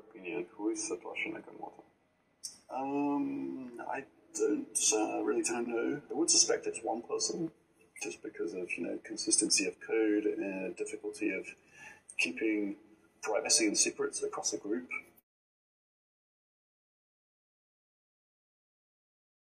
opinion, who is Satoshi Nakamoto? Um, I don't uh, really don't know. I would suspect it's one person, just because of you know consistency of code and difficulty of keeping privacy and secrets across a group.